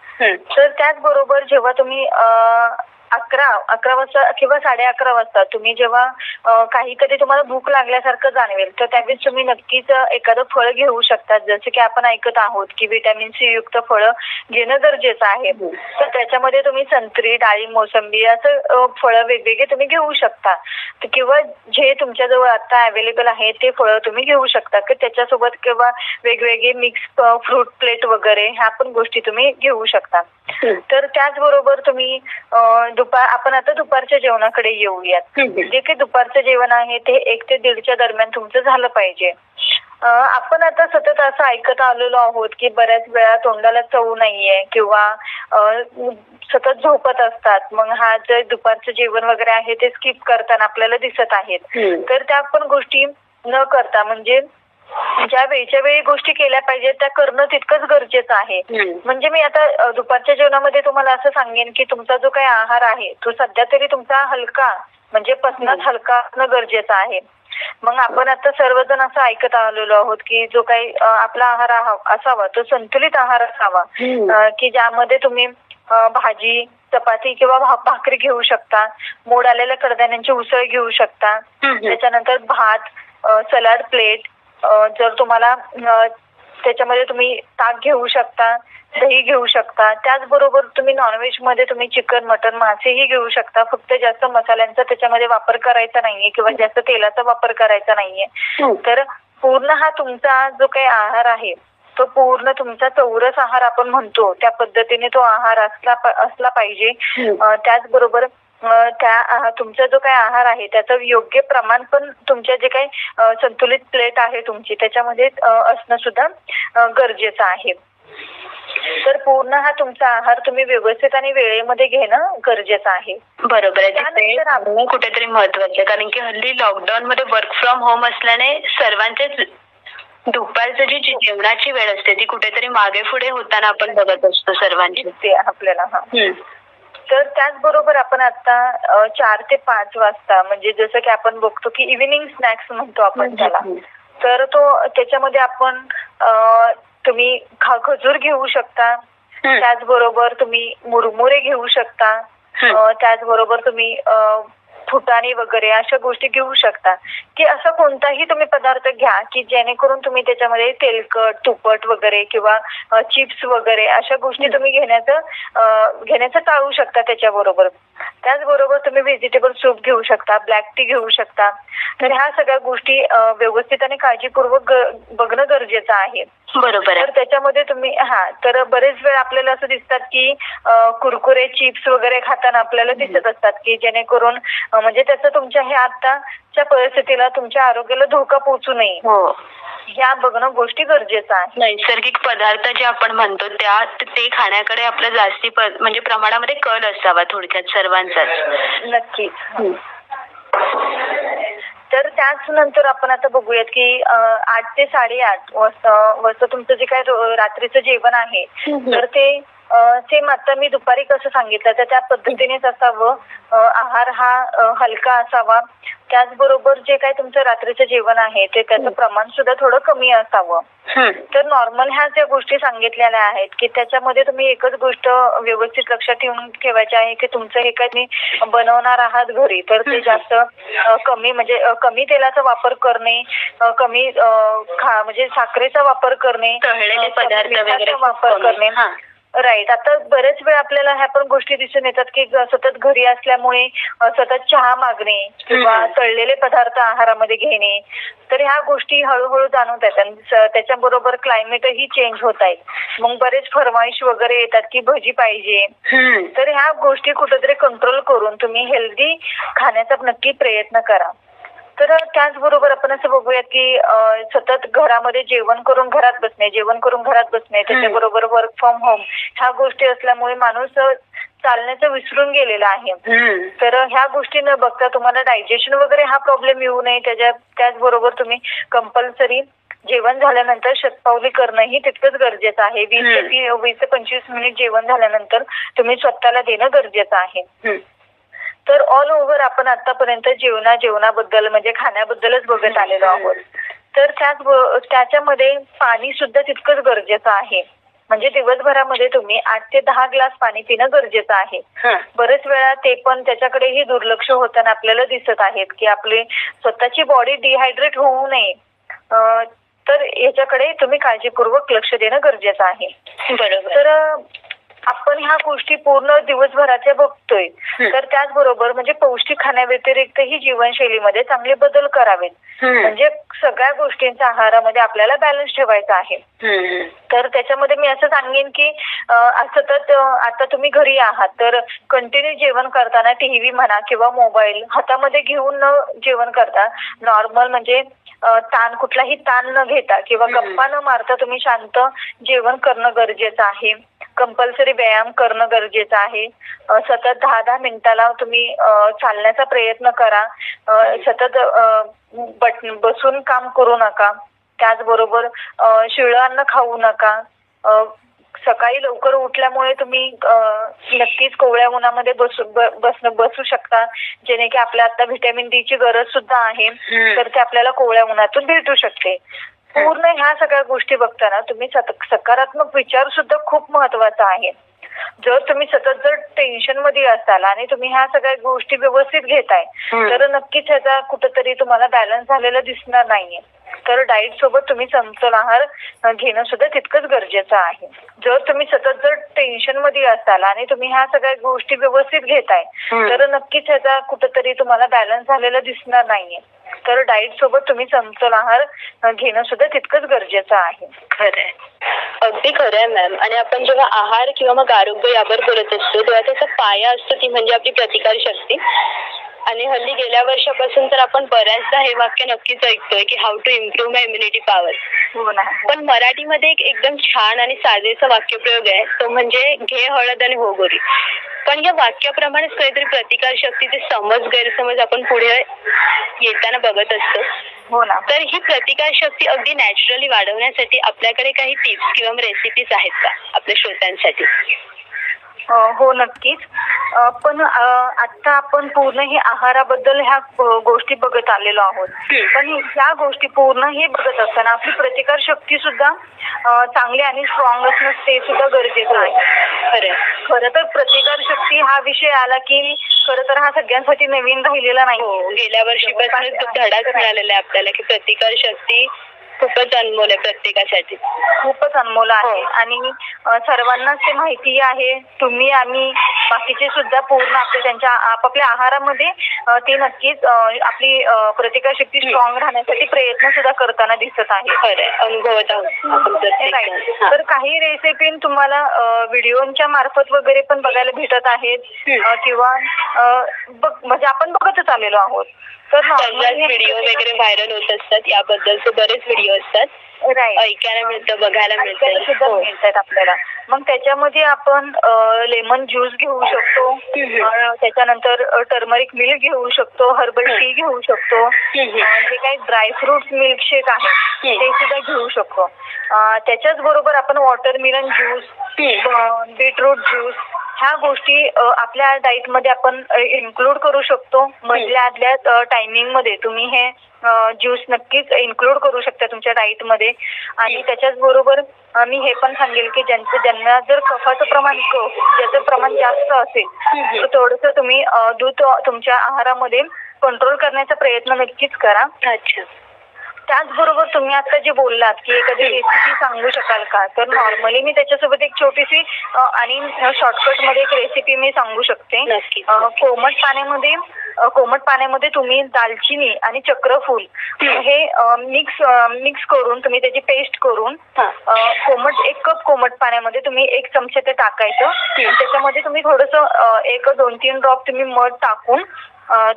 Speaker 1: तर त्याचबरोबर जेव्हा तुम्ही अ, अकरा अकरा वाजता किंवा साडे अकरा वाजता तुम्ही जेव्हा अ, काही कधी तुम्हाला भूक लागल्यासारखं जाणवेल तर त्यावेळेस तुम्ही नक्कीच एखादं फळ घेऊ शकता जसं की आपण ऐकत आहोत की व्हिटॅमिन सी युक्त फळं घेणं गरजेचं आहे. तर त्याच्यामध्ये तुम्ही संत्री डाळिंब मोसंबी असं फळं वेगवेगळे तुम्ही घेऊ शकता. किंवा जे तुमच्याजवळ आता अवेलेबल आहे ते फळं तुम्ही घेऊ शकता. की त्याच्यासोबत किंवा वेगवेगळे मिक्स फ्रूट प्लेट वगैरे ह्या पण गोष्टी तुम्ही घेऊ शकता.
Speaker 3: हम्म.
Speaker 1: तर त्याचबरोबर तुम्ही दुपार आपण आता दुपारच्या जेवणाकडे येऊयात. जे काही दुपारचं जेवण आहे ते एक ते दीडच्या दरम्यान तुमचं झालं पाहिजे आपण आता सतत असं ऐकत आलेलो आहोत की बऱ्याच वेळा तोंडाला चव नाहीये किंवा सतत झोपत असतात मग हा जे दुपारचं जेवण वगैरे आहे ते स्किप करताना आपल्याला दिसत आहेत. तर त्या पण गोष्टी न करता म्हणजे ज्या वेळच्या वेळी गोष्टी केल्या पाहिजेत त्या करणं तितकंच गरजेचं आहे. म्हणजे मी आता दुपारच्या जेवणामध्ये तुम्हाला असं सांगेन की तुमचा जो काही आहार आहे तो सध्या तरी तुमचा हलका म्हणजे पचनात हलका असणं गरजेचं आहे. मग आपण आता सर्वजण असं ऐकत आलेलो आहोत की जो काही आपला आहार आहा- असावा तो संतुलित आहार असावा. की ज्यामध्ये तुम्ही भाजी चपाती किंवा भाकरी घेऊ शकता मोड आलेल्या कडधान्यांची उसळ घेऊ शकता. त्याच्यानंतर भात सलाड प्लेट जर तुम्हाला त्याच्यामध्ये तुम्ही ताक घेऊ शकता दही घेऊ शकता त्याचबरोबर तुम्ही नॉनव्हेजमध्ये तुम्ही चिकन मटन मासेही घेऊ शकता फक्त जास्त मसाल्यांचा त्याच्यामध्ये वापर करायचा नाहीये किंवा जास्त तेलाचा वापर करायचा नाहीये
Speaker 3: हम्म.
Speaker 1: तर पूर्ण हा तुमचा जो काही आहार आहे तो पूर्ण तुमचा चौरस आहार आपण म्हणतो त्या पद्धतीने तो आहार असला असला पाहिजे. अ, त्याचबरोबर त्या तुमचा जो काही आहार आहे त्याचं योग्य प्रमाण पण तुमच्या जे काही संतुलित प्लेट आहे तुमची त्याच्यामध्ये असणं सुद्धा गरजेचं आहे. तर पूर्ण हा तुमचा आहार तुम्ही व्यवस्थित आणि वेळेमध्ये घेणं गरजेचं आहे.
Speaker 3: बरोबर आहे. कुठेतरी महत्वाचं कारण की हल्ली लॉकडाऊन मध्ये वर्क फ्रॉम होम असल्याने सर्वांचेच दुपारचं जी जेवणाची वेळ असते ती कुठेतरी मागे पुढे होताना आपण बघत असतो सर्वांची.
Speaker 1: आपल्याला हा. तर त्याचबरोबर आपण आता चार ते पाच वाजता म्हणजे जसं की आपण बघतो की इव्हिनिंग स्नॅक्स म्हणतो आपण त्याला तर तो त्याच्यामध्ये आपण तुम्ही खा खजूर घेऊ शकता. त्याचबरोबर तुम्ही मुरमुरे घेऊ शकता. त्याचबरोबर तुम्ही फुटाणे वगैरे अशा गोष्टी घेऊ शकता. की असा कोणताही तुम्ही पदार्थ घ्या की जेणेकरून तुम्ही त्याच्यामध्ये तेलकट तुपट वगैरे किंवा चिप्स वगैरे अशा गोष्टी तुम्ही घेण्याचं घेण्याचं टाळू शकता त्याच्याबरोबर. त्याचबरोबर तुम्ही व्हेजिटेबल सूप घेऊ शकता ब्लॅक टी घेऊ शकता. तर ह्या सगळ्या गोष्टी व्यवस्थित आणि काळजीपूर्वक बघणं गरजेचं आहे.
Speaker 3: बरोबर
Speaker 1: तर त्याच्यामध्ये तुम्ही हा तर बरेच वेळ आपल्याला असं दिसतात की कुरकुरे चिप्स वगैरे खाताना आपल्याला दिसत असतात की जेणेकरून म्हणजे त्याचं तुमच्या हे आताच्या परिस्थितीला तुमच्या आरोग्याला धोका पोहोचू नये
Speaker 3: हो.
Speaker 1: ह्या बघणं गोष्टी गरजेचं आहे.
Speaker 3: नैसर्गिक पदार्थ जे आपण म्हणतो त्या ते खाण्याकडे आपलं जास्ती म्हणजे प्रमाणामध्ये कल असावा थोडक्यात सर्वांचाच.
Speaker 1: नक्कीच तर त्याच नंतर आपण आता बघूयात की आठ ते साडेआठ वाजता वाजता तुमचं जे काय रात्रीचं जेवण आहे तर ते सेम आता मी दुपारी कसं सांगितलं तर त्या पद्धतीनेच असावं आहार हा हलका असावा त्याचबरोबर जे काय तुमचं रात्रीचं जेवण आहे ते त्याचं प्रमाण सुद्धा थोडं कमी असावं. तर नॉर्मल ह्या ज्या गोष्टी सांगितलेल्या आहेत की त्याच्यामध्ये तुम्ही एकच गोष्ट व्यवस्थित लक्षात ठेवून ठेवायची आहे की तुमचं हे काही बनवणार आहात घरी तर ते जास्त कमी म्हणजे कमी तेलाचा वापर करणे कमी म्हणजे साखरेचा वापर करणे
Speaker 3: पदार्थ
Speaker 1: वापर. करणे
Speaker 3: हा.
Speaker 1: राईट आता बरेच वेळ आपल्याला ह्या पण गोष्टी दिसून येतात की सतत घरी असल्यामुळे सतत चहा मागणे किंवा. तळलेले पदार्थ आहारामध्ये घेणे तर ह्या गोष्टी हळूहळू जाणवत आहेत. त्याच्याबरोबर क्लायमेटही चेंज होत आहेत मग बरेच फरमाईश वगैरे येतात की भजी पाहिजे. तर ह्या गोष्टी कुठेतरी कंट्रोल करून तुम्ही हेल्दी खाण्याचा नक्की प्रयत्न करा. तर त्याचबरोबर आपण असं बघूयात की सतत घरामध्ये जेवण करून घरात बसणे जेवण करून घरात बसणे त्याच्याबरोबर वर्क फ्रॉम होम ह्या गोष्टी असल्यामुळे माणूस चालण्याचं विसरून गेलेला आहे. तर ह्या गोष्टी न बघता तुम्हाला डायजेशन वगैरे हा प्रॉब्लेम येऊ नये. त्याच्या त्याचबरोबर तुम्ही कंपल्सरी जेवण झाल्यानंतर शतपावली करणंही तितकंच गरजेचं आहे. वीस ते वीस ते पंचवीस मिनिट जेवण झाल्यानंतर तुम्ही स्वतःला देणं गरजेचं आहे. तर ऑल ओव्हर आपण आतापर्यंत जेवणा जेवणाबद्दल म्हणजे खाण्याबद्दलच बघत आलेलो आहोत. तर त्याच त्याच्यामध्ये पाणी सुद्धा तितकंच गरजेचं आहे. म्हणजे दिवसभरामध्ये तुम्ही आठ ते दहा ग्लास पाणी पिणं गरजेचं आहे. बरेच वेळा ते पण त्याच्याकडेही दुर्लक्ष होताना आपल्याला दिसत आहेत की आपली स्वतःची बॉडी डिहायड्रेट होऊ नये. तर याच्याकडे तुम्ही काळजीपूर्वक लक्ष देणं गरजेचं आहे.
Speaker 3: बरोबर.
Speaker 1: तर आपण ह्या गोष्टी पूर्ण दिवसभराच्या बघतोय. तर त्याचबरोबर म्हणजे पौष्टिक खाण्याव्यतिरिक्तही जीवनशैलीमध्ये चांगले बदल करावेत. म्हणजे सगळ्या गोष्टींचा आहारामध्ये आपल्याला बॅलन्स ठेवायचा आहे. तर त्याच्यामध्ये मी असं सांगेन की सतत आता तुम्ही घरी आहात तर कंटिन्यू जेवण करताना टीव्ही म्हणा किंवा मोबाईल हातामध्ये घेऊन न जेवण करता नॉर्मल म्हणजे ताण कुठलाही ताण न घेता किंवा. गप्पा न मारता तुम्ही शांत जेवण करणं गरजेचं आहे. कंपल्सरी व्यायाम करणं गरजेचं आहे. सतत दहा दहा मिनिटाला तुम्ही चालण्याचा प्रयत्न करा. सतत बसून काम करू नका. त्याचबरोबर शिळं अन्न खाऊ नका. सकाळी लवकर उठल्यामुळे तुम्ही नक्कीच कोवळ्या उन्हामध्ये बसू बसणं बसू शकता. जेणे की आपल्या आता व्हिटॅमिन डी ची गरज सुद्धा आहे. तर ते आपल्याला कोवळ्या उन्हातून भेटू शकते. पूर्ण ह्या सगळ्या गोष्टी बघताना तुम्ही सकारात्मक विचार सुद्धा खूप महत्त्वाचा आहे. जर तुम्ही सतत जर टेन्शनमध्ये असाल आणि तुम्ही ह्या सगळ्या गोष्टी व्यवस्थित घेताय. तर नक्कीच ह्याचा कुठेतरी तुम्हाला बॅलन्स झालेला दिसणार नाहीये. तर डाईट सोबत तुम्ही समतोल आहार घेणं सुद्धा तितकंच गरजेचं आहे. जर तुम्ही सतत जर टेन्शनमध्ये असाल आणि तुम्ही ह्या सगळ्या गोष्टी व्यवस्थित घेताय. तर नक्कीच ह्याचा कुठंतरी तुम्हाला बॅलन्स झालेला दिसणार नाहीये. तर डाईट सोबत तुम्ही समतोल आहार घेणं सुद्धा तितकंच गरजेचं आहे.
Speaker 3: खरंय. अगदी खरं आहे मॅम आणि आपण जेव्हा आहार किंवा मग आरोग्य यावर बोलत असतो तेव्हा त्याचा पाया असतो ती म्हणजे आपली प्रतिकार शक्ती आणि हल्ली गेल्या वर्षापासून तर आपण बऱ्याचदा हे वाक्य नक्कीच ऐकतोय की how to improve my immunity power
Speaker 1: हो ना.
Speaker 3: पण मराठीमध्ये एक एकदम छान आणि साधेसा वाक्यप्रयोग आहे. तो म्हणजे घे हळद आणि हो गोरी पण या वाक्याप्रमाणेच काहीतरी प्रतिकार शक्तीचे समज गैरसमज आपण पुढे येताना बघत असतो.
Speaker 1: हो ना.
Speaker 3: तर ही प्रतिकार शक्ती अगदी नॅचरली वाढवण्यासाठी आपल्याकडे काही टिप्स किंवा रेसिपीज आहेत का आपल्या श्रोत्यांसाठी?
Speaker 1: हो नक्कीच. पण आता आपण पूर्ण हे आहाराबद्दल ह्या गोष्टी बघत आलेलो आहोत. पण ह्या गोष्टी पूर्ण हे बघत असताना आपली प्रतिकार शक्ती सुद्धा चांगली आणि स्ट्रॉंग असणं ते सुद्धा गरजेचं आहे.
Speaker 3: खरं
Speaker 1: खरं तर प्रतिकार शक्ती हा विषय आला की खरं तर हा सगळ्यांसाठी नवीन राहिलेला नाही.
Speaker 3: हो गेल्या तो धडाच मिळालेला आहे आपल्याला की प्रतिकार शक्ती खूपच अनमोल आहे प्रत्येकासाठी.
Speaker 1: खूपच अनमोल आहे.
Speaker 3: हो.
Speaker 1: आणि सर्वांनाच ते माहिती आहे. तुम्ही आम्ही बाकीचे सुद्धा पूर्ण आपल्या त्यांच्या आपापल्या आहारामध्ये ते नक्कीच आपली प्रतिकारशक्ती स्ट्रॉंग राहण्यासाठी प्रयत्न सुद्धा करताना दिसत आहे.
Speaker 3: अनुभवत आहोत.
Speaker 1: तर काही रेसिपी तुम्हाला व्हिडिओच्या मार्फत वगैरे पण बघायला भेटत आहेत. किंवा म्हणजे आपण बघतच आलेलो आहोत.
Speaker 3: व्हिडिओ वगैरे व्हायरल होत असतात याबद्दलचे बरेच व्हिडिओ असतात. ऐकायला मिळतं बघायला मिळतं हो.
Speaker 1: मिळतात आपल्याला मग त्याच्यामध्ये आपण लेमन ज्यूस घेऊ शकतो त्याच्यानंतर टर्मरिक मिल्क घेऊ शकतो हर्बल टी घेऊ शकतो जे काही ड्रायफ्रुट्स मिल्कशेक आहे. ते सुद्धा घेऊ शकतो त्याच्याच बरोबर आपण वॉटरमिलन ज्यूस. बीटरूट ज्यूस ह्या गोष्टी आपल्या डाईटमध्ये आपण इन्क्लूड करू शकतो मधल्या आदल्या टायमिंगमध्ये तुम्ही हे ज्यूस नक्कीच इन्क्लूड करू शकता तुमच्या डाईटमध्ये आणि. त्याच्याच बरोबर मी हे पण सांगेल की ज्यांचं ज्यांना जर कफाचं प्रमाण ज्याचं प्रमाण जास्त असेल. तर थोडंसं तुम्ही दूध तुमच्या आहारामध्ये कंट्रोल करण्याचा प्रयत्न नक्कीच करा
Speaker 3: अच्छा
Speaker 1: त्याचबरोबर तुम्ही आता जे बोललात की एखादी रेसिपी सांगू शकाल का? तर नॉर्मली मी त्याच्यासोबत एक छोटीशी आणि शॉर्टकटमध्ये एक रेसिपी मी सांगू शकते. कोमट पाण्यामध्ये कोमट पाण्यामध्ये तुम्ही दालचिनी आणि चक्रफूल हे मिक्स मिक्स करून तुम्ही त्याची पेस्ट करून
Speaker 3: हा.
Speaker 1: कोमट एक कप कोमट पाण्यामध्ये तुम्ही एक चमचे ते टाकायचं. त्याच्यामध्ये तुम्ही थोडस एक दोन तीन ड्रॉप तुम्ही मध टाकून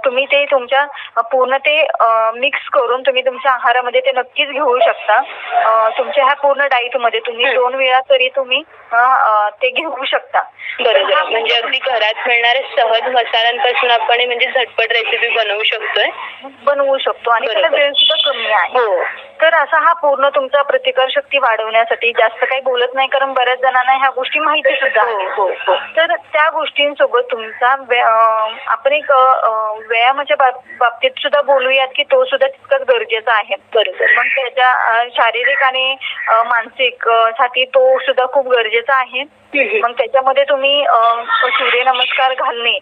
Speaker 1: तुम्ही ते तुमच्या पूर्ण ते मिक्स करून तुम्ही तुमच्या आहारामध्ये ते नक्कीच घेऊ शकता. तुमच्या ह्या पूर्ण डाईटमध्ये तुम्ही. दोन वेळा तरी तुम्ही ते घेऊ शकता.
Speaker 3: बरोबर. म्हणजे अगदी घरात मिळणाऱ्या सहज मसाल्यांपासून आपण म्हणजे झटपट रेसिपी बनवू शकतोय.
Speaker 1: बनवू शकतो. आणि त्याला. वेळ सुद्धा कमी आहे.
Speaker 3: हो.
Speaker 1: तर असा हा पूर्ण तुमचा प्रतिकार शक्ती वाढवण्यासाठी जास्त काही बोलत नाही कारण बऱ्याच जणांना ह्या गोष्टी माहिती सुद्धा
Speaker 3: हो. हो हो
Speaker 1: तर त्या गोष्टींसोबत तुमचा आपण एक व्यायामाच्या बाब- बाबतीत सुद्धा बोलूयात की तो सुद्धा तितकाच गरजेचा आहे
Speaker 3: बरोबर
Speaker 1: मग त्याच्या शारीरिक आणि मानसिकसाठी तो सुद्धा खूप गरजेचा आहे. मग त्याच्यामध्ये तुम्ही सूर्यनमस्कार घालणे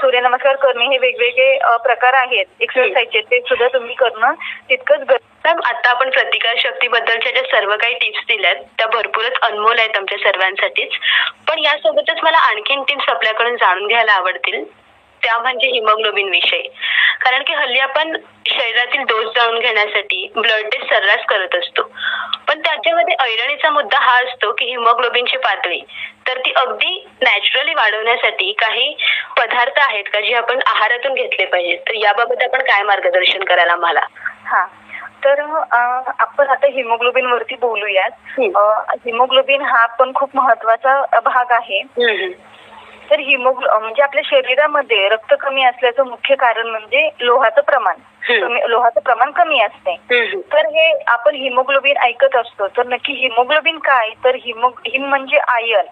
Speaker 1: सूर्यनमस्कार करणे हे वेगवेगळे प्रकार आहेत. एक्सरसाइजचे ते सुद्धा तुम्ही करणं तितकंच गरजेचं
Speaker 3: मॅम आता आपण प्रतिकार शक्तीबद्दलच्या ज्या सर्व काही टिप्स दिल्यात त्या भरपूरच अनमोल आहेत आमच्या सर्वांसाठीच. पण यासोबतच मला आणखीन टिप्स आपल्याकडून जाणून घ्यायला आवडतील. त्या म्हणजे हिमोग्लोबिन विषयी. कारण की हल्ली आपण शरीरातील डोस जाणून घेण्यासाठी ब्लड टेस्ट सर्रास करत असतो. पण त्याच्यामध्ये ऐरणीचा मुद्दा हा असतो की हिमोग्लोबिनची पातळी. तर ती अगदी नॅचरली वाढवण्यासाठी काही पदार्थ आहेत का जे आपण आहारातून घेतले पाहिजेत? तर याबाबत आपण काय मार्गदर्शन कराल आम्हाला?
Speaker 1: हा. तर आपण आता हिमोग्लोबिन वरती बोलूयात. हिमोग्लोबिन हा पण खूप महत्त्वाचा भाग आहे. तर हिमोग्लो म्हणजे आपल्या शरीरामध्ये रक्त कमी असल्याचं मुख्य कारण म्हणजे लोहाचं प्रमाण. लोहाचं प्रमाण कमी असते. तर हे आपण हिमोग्लोबिन ऐकत असतो. तर नक्की हिमोग्लोबिन काय? तर हिमो हिम म्हणजे आयर्न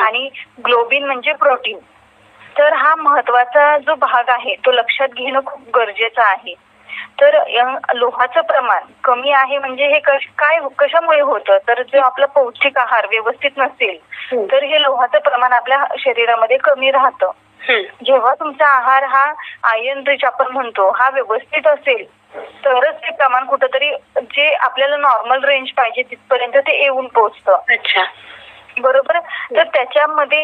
Speaker 1: आणि ग्लोबिन म्हणजे प्रोटीन तर हा महत्त्वाचा जो भाग आहे तो लक्षात घेणं खूप गरजेचं आहे. तर लोहाचं प्रमाण कमी आहे म्हणजे हे कश- काय कशामुळे होतं? तर जो आपला पौष्टिक आहार व्यवस्थित नसेल. तर हे लोहाचं प्रमाण आपल्या शरीरामध्ये कमी राहतं. जेव्हा तुमचा आहार हा आयर्न रिच आपण म्हणतो हा व्यवस्थित असेल तरच ते प्रमाण कुठंतरी जे आपल्याला नॉर्मल रेंज पाहिजे तिथपर्यंत ते येऊन पोहोचतं.
Speaker 3: अच्छा.
Speaker 1: बरोबर? तर त्याच्यामध्ये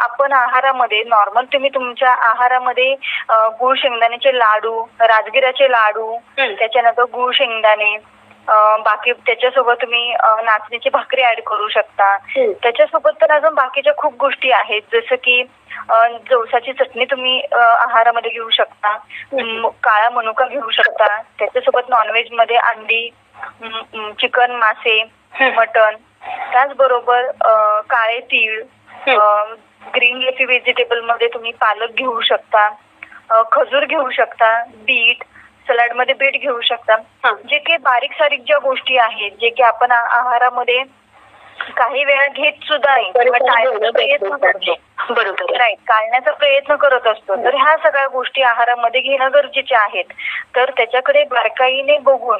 Speaker 1: आपण आहारामध्ये नॉर्मल तुम्ही तुमच्या आहारामध्ये गुळ शेंगदाण्याचे लाडू राजगिराचे लाडू. त्याच्यानंतर गुळ शेंगदाणे बाकी त्याच्यासोबत तुम्ही अं, नाचणीची भाकरी ऍड करू शकता. त्याच्यासोबत तर अजून बाकीच्या खूप गोष्टी आहेत. जसं की जवसाची चटणी तुम्ही आहारामध्ये घेऊ शकता. काळा मनुका घेऊ शकता. त्याच्यासोबत नॉनव्हेजमध्ये अंडी चिकन मासे. मटन त्याचबरोबर काळे तीळ. ग्रीन लेफी व्हेजिटेबलमध्ये तुम्ही पालक घेऊ शकता खजूर घेऊ शकता बीट सलाडमध्ये बीट घेऊ शकता. जे काही बारीक सारीक ज्या गोष्टी आहेत जे की आपण आहारामध्ये काही वेळा घेत सुद्धा
Speaker 3: बरोबर.
Speaker 1: राईट टाळण्याचा प्रयत्न करत असतो. तर ह्या सगळ्या गोष्टी आहारामध्ये घेणं गरजेचे आहेत. तर त्याच्याकडे बारकाईने बघून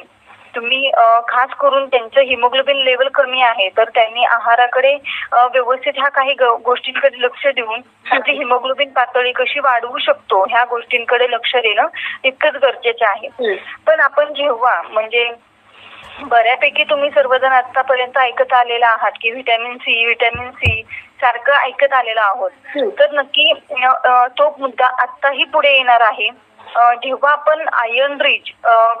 Speaker 1: तुम्ही खास करून त्यांचं हिमोग्लोबिन लेवल कमी आहे तर त्यांनी आहाराकडे व्यवस्थित ह्या काही गोष्टींकडे लक्ष देऊन त्यांची हिमोग्लोबिन पातळी कशी वाढवू शकतो ह्या गोष्टींकडे लक्ष देणं तितकंच गरजेचं आहे. पण आपण जेव्हा म्हणजे बऱ्यापैकी तुम्ही सर्वजण आतापर्यंत ऐकत आलेला आहात की व्हिटॅमिन सी व्हिटॅमिन सी सारखं ऐकत आलेलो आहोत. तर नक्की तो मुद्दा आत्ताही पुढे येणार आहे जेव्हा आपण आयर्न रिच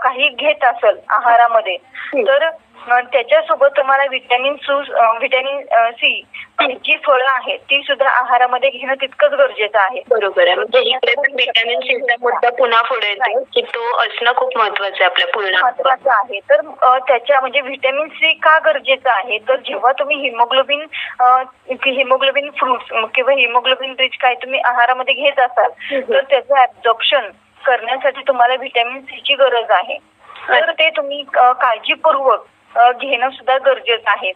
Speaker 1: काही घेत असेल आहारामध्ये. तर त्याच्यासोबत तुम्हाला व्हिटॅमिन सू व्हिटॅमिन सी जी फळं आहेत ती सुद्धा आहारामध्ये घेणं तितकंच गरजेचं आहे.
Speaker 3: बरोबर आहे. म्हणजे इकडे पण व्हिटॅमिन सीचा मुद्दा पुन्हा पुढे येतो की तो असणं खूप महत्वाचं आहे आपल्या पूर्ण
Speaker 1: महत्वाचं आहे. तर अ, त्याच्या म्हणजे व्हिटॅमिन सी का गरजेचं आहे? तर जेव्हा तुम्ही हिमोग्लोबिन हिमोग्लोबिन फ्रुट्स किंवा हिमोग्लोबिन रिच काय तुम्ही आहारामध्ये घेत असाल
Speaker 3: हम्म.
Speaker 1: तर त्याचं ऍब्झॉर्प्शन करण्यासाठी तुम्हाला व्हिटॅमिन सी ची गरज आहे. तर ते तुम्ही अ, काळजीपूर्वक घेणं सुद्धा गरजेचं आहे.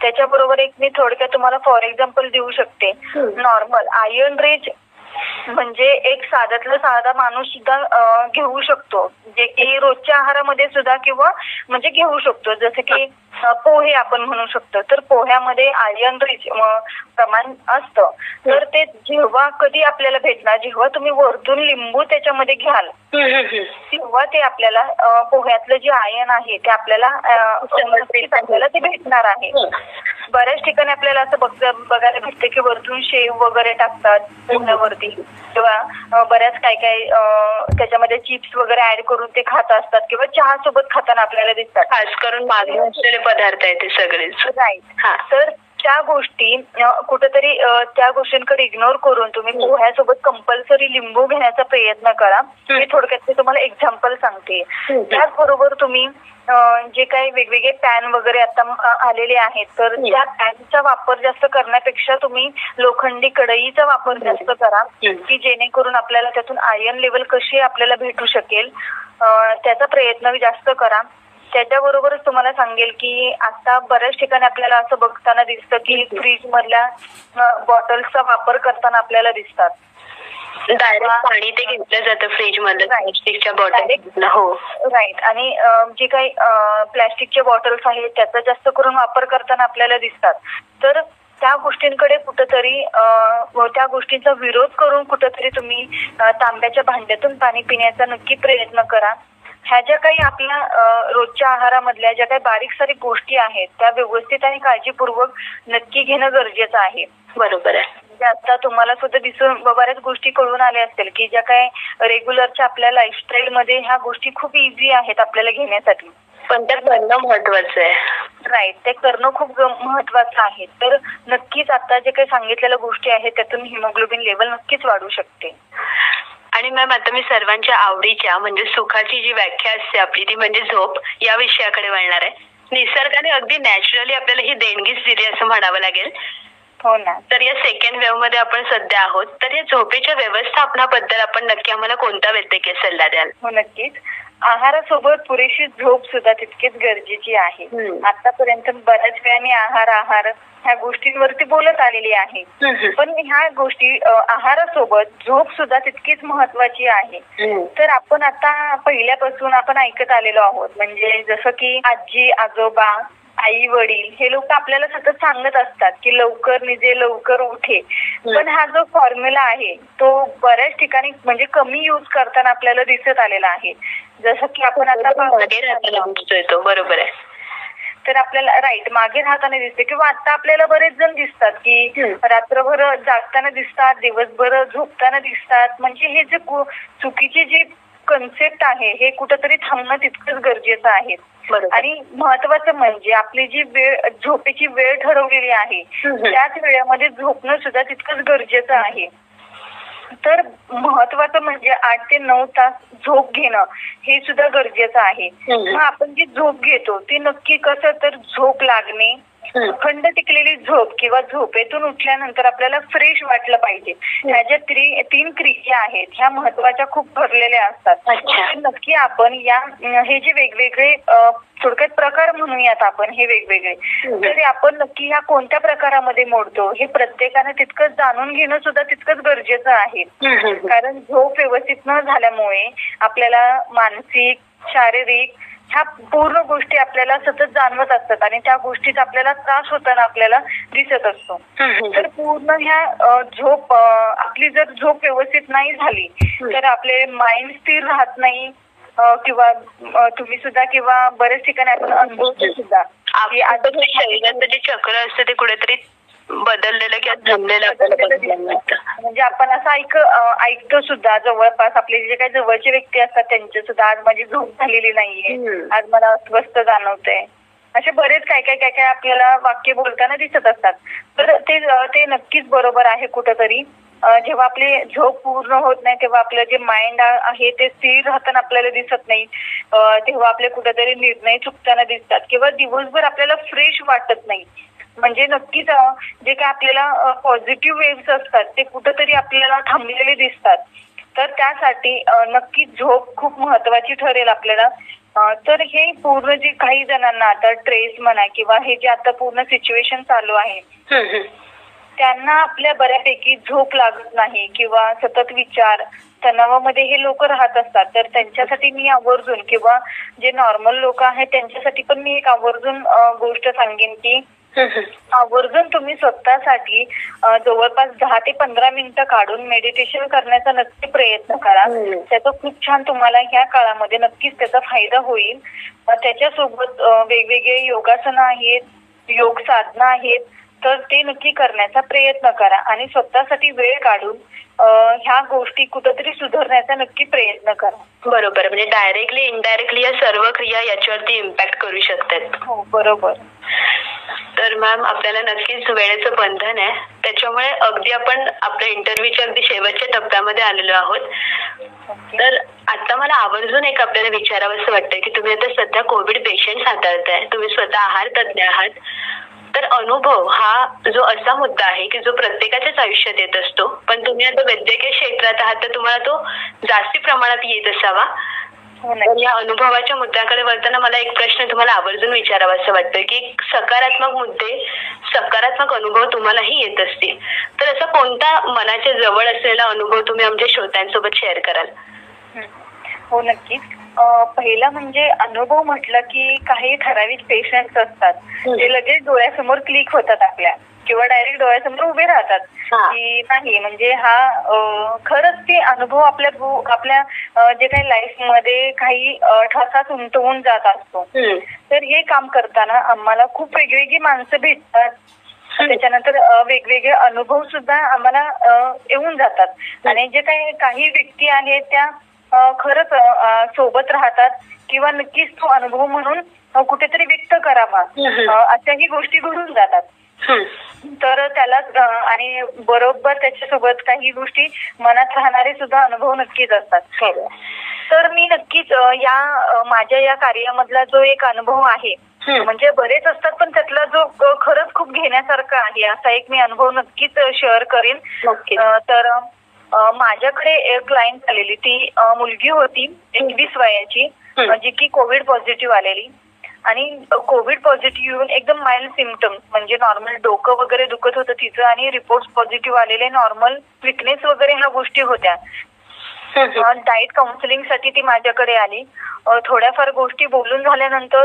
Speaker 1: त्याच्याबरोबर एक मी थोडक्यात तुम्हाला फॉर एक्झाम्पल देऊ शकते. नॉर्मल आयर्न रिच म्हणजे एक साध्यातला साधा माणूस सुद्धा घेऊ शकतो. जे की रोजच्या आहारामध्ये सुद्धा किंवा म्हणजे घेऊ शकतो. जसं की पोहे आपण म्हणू शकतो. तर पोह्यामध्ये आयर्न रिच प्रमाण असतं. तर ते जेव्हा कधी आपल्याला भेटणार जेव्हा तुम्ही वरतून लिंबू त्याच्यामध्ये घ्याल. तेव्हा ते आपल्याला पोह्यातलं जे आयन आहे ते आपल्याला ते भेटणार आहे. बऱ्याच ठिकाणी आपल्याला असं बघ बघायला भेटतं की वरतून शेव वगैरे टाकतात पोह्यावरती. किंवा बऱ्याच काय काय त्याच्यामध्ये चिप्स वगैरे ऍड करून ते खात असतात किंवा चहा सोबत खाताना आपल्याला दिसतात.
Speaker 3: खास करून मागणी असलेले पदार्थ आहेत ते सगळेच.
Speaker 1: राईट.
Speaker 3: हा.
Speaker 1: तर त्या गोष्टी कुठेतरी त्या गोष्टींकडे इग्नोर करून तुम्ही. पोह्यासोबत कंपल्सरी लिंबू घेण्याचा प्रयत्न करा मी थोडक्यात ते तुम्हाला एक्झाम्पल सांगते. त्याचबरोबर तुम्ही जे काही वेगवेगळे पॅन वगैरे आता आलेले आहेत तर. त्या पॅनचा वापर जास्त करण्यापेक्षा तुम्ही लोखंडी कढईचा वापर जास्त करा. की जेणेकरून आपल्याला त्यातून आयर्न लेवल कशी आपल्याला भेटू शकेल त्याचा प्रयत्न जास्त करा त्याच्याबरोबरच तुम्हाला सांगेल की आता बऱ्याच ठिकाणी आपल्याला असं बघताना दिसतं की. फ्रीज मधल्या बॉटल्सचा वापर करताना आपल्याला दिसतात.
Speaker 3: डायरेक्ट पाणी ते घेतलं जातं
Speaker 1: फ्रीजमध्ये.
Speaker 3: प्लास्टिकच्या बॉटल हो.
Speaker 1: राईट आणि जे काही प्लॅस्टिकचे बॉटल्स आहेत त्याचा जास्त करून वापर करताना आपल्याला दिसतात. तर त्या गोष्टींकडे कुठंतरी त्या गोष्टींचा विरोध करून कुठंतरी तुम्ही तांब्याच्या भांड्यातून पाणी पिण्याचा नक्की प्रयत्न करा. ह्या ज्या काही आपल्या रोजच्या आहारामधल्या ज्या काही बारीक सारीक गोष्टी आहेत त्या व्यवस्थित आणि काळजीपूर्वक नक्की घेणं गरजेचं आहे.
Speaker 3: बरोबर आहे.
Speaker 1: म्हणजे आता तुम्हाला सुद्धा दिसून बऱ्याच गोष्टी कळून आल्या असतील की ज्या काय रेग्युलरच्या आपल्या लाईफस्टाईल मध्ये ह्या गोष्टी खूप इझी आहेत आपल्याला घेण्यासाठी.
Speaker 3: पण ते करणं महत्वाचं आहे.
Speaker 1: राईट ते करणं खूप महत्वाचं आहे. तर नक्कीच आता जे काही सांगितलेल्या गोष्टी आहेत त्यातून हिमोग्लोबिन लेवल नक्कीच वाढू शकते.
Speaker 3: आणि मॅम आता मी सर्वांच्या आवडीच्या म्हणजे सुखाची जी व्याख्या असते आपली ती म्हणजे झोप या विषयाकडे वळणार आहे. निसर्गाने अगदी नॅचरली आपल्याला ही देणगीच दिली असं म्हणावं लागेल.
Speaker 1: हो ना.
Speaker 3: तर या सेकंड वेव्हमध्ये आपण सध्या आहोत. तर या झोपेच्या व्यवस्थापनाबद्दल आपण नक्की आम्हाला कोणता वैद्यकीय सल्ला द्याल?
Speaker 1: हो नक्कीच. आहारासोबत पुरेशी झोप सुद्धा तितकीच गरजेची आहे. आतापर्यंत बऱ्याच वेळाने आहार आहार ह्या गोष्टींवरती बोलत आलेली आहे. पण ह्या गोष्टी आहारासोबत झोप सुद्धा तितकीच महत्वाची आहे. तर आपण आता पहिल्यापासून आपण ऐकत आलेलो आहोत. म्हणजे जसं की आजी आजोबा आई वडील हे लोक आपल्याला सतत सांगत असतात की लवकर निजे लवकर उठे. पण हा जो फॉर्म्युला आहे तो बऱ्याच ठिकाणी म्हणजे कमी युज करताना आपल्याला दिसत आलेला आहे. जसं की आपण आता
Speaker 3: बरोबर. आहे.
Speaker 1: तर आपल्याला राईट मागे राहताना दिसते किंवा आता आपल्याला बरेच जण दिसतात की. रात्रभर जागताना दिसतात दिवसभर झोपताना दिसतात. म्हणजे हे जे चुकीचे जे कन्सेप्ट आहे हे कुठंतरी थांबणं तितकंच गरजेचं आहे आणि महत्वाचं म्हणजे आपली जी वेळ झोपेची वेळ ठरवलेली आहे. त्याच वेळेमध्ये झोपणं सुद्धा तितकंच गरजेचं आहे तर महत्वाचं म्हणजे आठ ते नऊ तास झोप घेणं हे सुद्धा गरजेचं आहे. मग आपण जी झोप घेतो ती नक्की कसं तर झोप लागणे. खंड टिकलेली झोप किंवा झोपेतून उठल्यानंतर आपल्याला फ्रेश वाटलं पाहिजे. ह्या ज्या त्रि- तीन क्रिया आहेत ह्या महत्त्वाच्या खूप भरलेल्या असतात. नक्की आपण या हे जे वेगवेगळे थोडक्यात प्रकार म्हणूयात आपण हे वेगवेगळे. तर आपण नक्की ह्या कोणत्या प्रकारामध्ये मोडतो हे प्रत्येकाने तितकंच जाणून घेणं सुद्धा तितकंच गरजेचं आहे. कारण झोप व्यवस्थित न झाल्यामुळे आपल्याला मानसिक शारीरिक ह्या पूर्ण गोष्टी आपल्याला सतत जाणवत असतात आणि त्या गोष्टीत आपल्याला त्रास होताना आपल्याला दिसत असतो. तर पूर्ण ह्या झोप आपली जर झोप व्यवस्थित नाही झाली तर आपले माइंड स्थिर राहत नाही किंवा तुम्ही सुद्धा किंवा बरेच ठिकाणी आपण अनुभवतो सुद्धा
Speaker 3: शरीराचं जे चक्र असतं ते कुठेतरी बदललेलं किंवा थांबलेलं आपल्याला
Speaker 1: म्हणजे आपण असं ऐक ऐकतो सुद्धा जवळपास. आपले जे काही जवळचे व्यक्ती असतात त्यांचे सुद्धा आज माझी झोप झालेली नाहीये.
Speaker 3: हम्म.
Speaker 1: आज मला अस्वस्थ जाणवतंय. असे बरेच काय काय काय काय आपल्याला वाक्य बोलताना दिसत असतात. तर ते ते नक्कीच बरोबर आहे कुठंतरी. अ, जेव्हा आपली झोप पूर्ण होत नाही तेव्हा आपलं जे माइंड आहे ते स्थिर राहताना आपल्याला दिसत नाही. अ, तेव्हा आपले कुठेतरी निर्णय चुकताना दिसतात. किंवा दिवसभर आपल्याला फ्रेश वाटत नाही. म्हणजे नक्कीच जे काय आपल्याला पॉझिटिव्ह वेव्स असतात ते कुठंतरी आपल्याला थांबलेले दिसतात तर त्यासाठी नक्कीच झोप खूप महत्वाची ठरेल आपल्याला तर हे पूर्ण जे काही जणांना आता ट्रेस म्हणा किंवा हे जे आता पूर्ण सिच्युएशन चालू आहे. त्यांना आपल्या बऱ्यापैकी झोप लागत नाही किंवा सतत विचार तणावामध्ये हे लोक राहत असतात तर त्यांच्यासाठी मी आवर्जून किंवा जे नॉर्मल लोक आहेत त्यांच्यासाठी पण मी एक आवर्जून गोष्ट सांगेन की. आवर्जून तुम्ही स्वतःसाठी जवळपास दहा ते पंधरा मिनिटं काढून मेडिटेशन करण्याचा नक्की प्रयत्न करा.
Speaker 3: हम्म.
Speaker 1: त्याचा खूप छान तुम्हाला ह्या काळामध्ये नक्कीच त्याचा फायदा होईल. त्याच्यासोबत वेगवेगळे योगासनं आहेत योग साधना आहेत. तर ते नक्की करण्याचा प्रयत्न करा आणि स्वतःसाठी वेळ काढून ह्या गोष्टी कुठंतरी सुधारण्याचा नक्की प्रयत्न करा.
Speaker 3: बरोबर. म्हणजे डायरेक्टली इनडायरेक्टली या सर्व क्रिया याच्यावरती इम्पॅक्ट करू शकतात.
Speaker 1: हो बरोबर.
Speaker 3: तर मॅम आपल्याला नक्कीच वेळेचं बंधन आहे. त्याच्यामुळे अगदी आपण आपल्या इंटरव्ह्यूच्या अगदी शेवटच्या टप्प्यामध्ये आलेलो आहोत. तर आता मला आवर्जून एक आपल्याला विचारावं असं वाटतंय की तुम्ही आता सध्या कोविड पेशंट हाताळताय. तुम्ही स्वतः आहार तज्ज्ञ आहात. तर अनुभव हा जो असा मुद्दा आहे की जो प्रत्येकाच्याच आयुष्यात येत असतो. पण तुम्ही आता वैद्यकीय क्षेत्रात आहात तर तुम्हाला तो जास्ती प्रमाणात येत असावा.
Speaker 1: हो
Speaker 3: या अनुभवाच्या मुद्द्याकडे वळताना मला एक प्रश्न तुम्हाला आवर्जून विचारावा असं वाटतं की सकारात्मक मुद्दे सकारात्मक अनुभव तुम्हालाही येत असतील. तर असा कोणता मनाच्या जवळ असलेला अनुभव तुम्ही आमच्या श्रोत्यांसोबत शेअर कराल?
Speaker 1: हं. नक्कीच. पहिला म्हणजे अनुभव म्हटलं की काही ठराविक पेशंट असतात. जे लगेच डोळ्यासमोर क्लिक होतात आपल्या किंवा डायरेक्ट डोळ्यासमोर उभे राहतात. की नाही म्हणजे हा खरंच ते अनुभव आपल्या आपल्या जे काही लाईफमध्ये काही अ, ठसात उमटवून जात असतो. तर हे काम करताना आम्हाला खूप वेगवेगळी माणसं भेटतात त्याच्यानंतर वेगवेगळे अनुभव सुद्धा आम्हाला येऊन जातात आणि जे काही काही व्यक्ती आहेत त्या खरंच सोबत राहतात किंवा नक्कीच तो अनुभव म्हणून कुठेतरी व्यक्त करावा अशाही गोष्टी घडून जातात. तर त्याला आणि बरोबर त्याच्यासोबत काही गोष्टी मनात राहणारे सुद्धा अनुभव नक्कीच असतात. तर मी नक्कीच या माझ्या या कार्यामधला जो एक अनुभव आहे. म्हणजे बरेच असतात पण त्यातला जो खरंच खूप घेण्यासारखा आहे असा एक मी अनुभव नक्कीच शेअर करेन तर माझ्याकडे एक क्लायंट आलेली. ती मुलगी होती एकवीस वयाची जी की कोविड पॉझिटिव्ह आलेली. आणि कोविड पॉझिटिव्ह येऊन एकदम माइल्ड सिमटम्स म्हणजे नॉर्मल डोकं वगैरे दुखत होतं तिचं आणि रिपोर्ट पॉझिटिव्ह आलेले नॉर्मल विकनेस वगैरे ह्या गोष्टी होत्या. डाएट काउन्सिलिंगसाठी ती माझ्याकडे आली. थोड्याफार गोष्टी बोलून झाल्यानंतर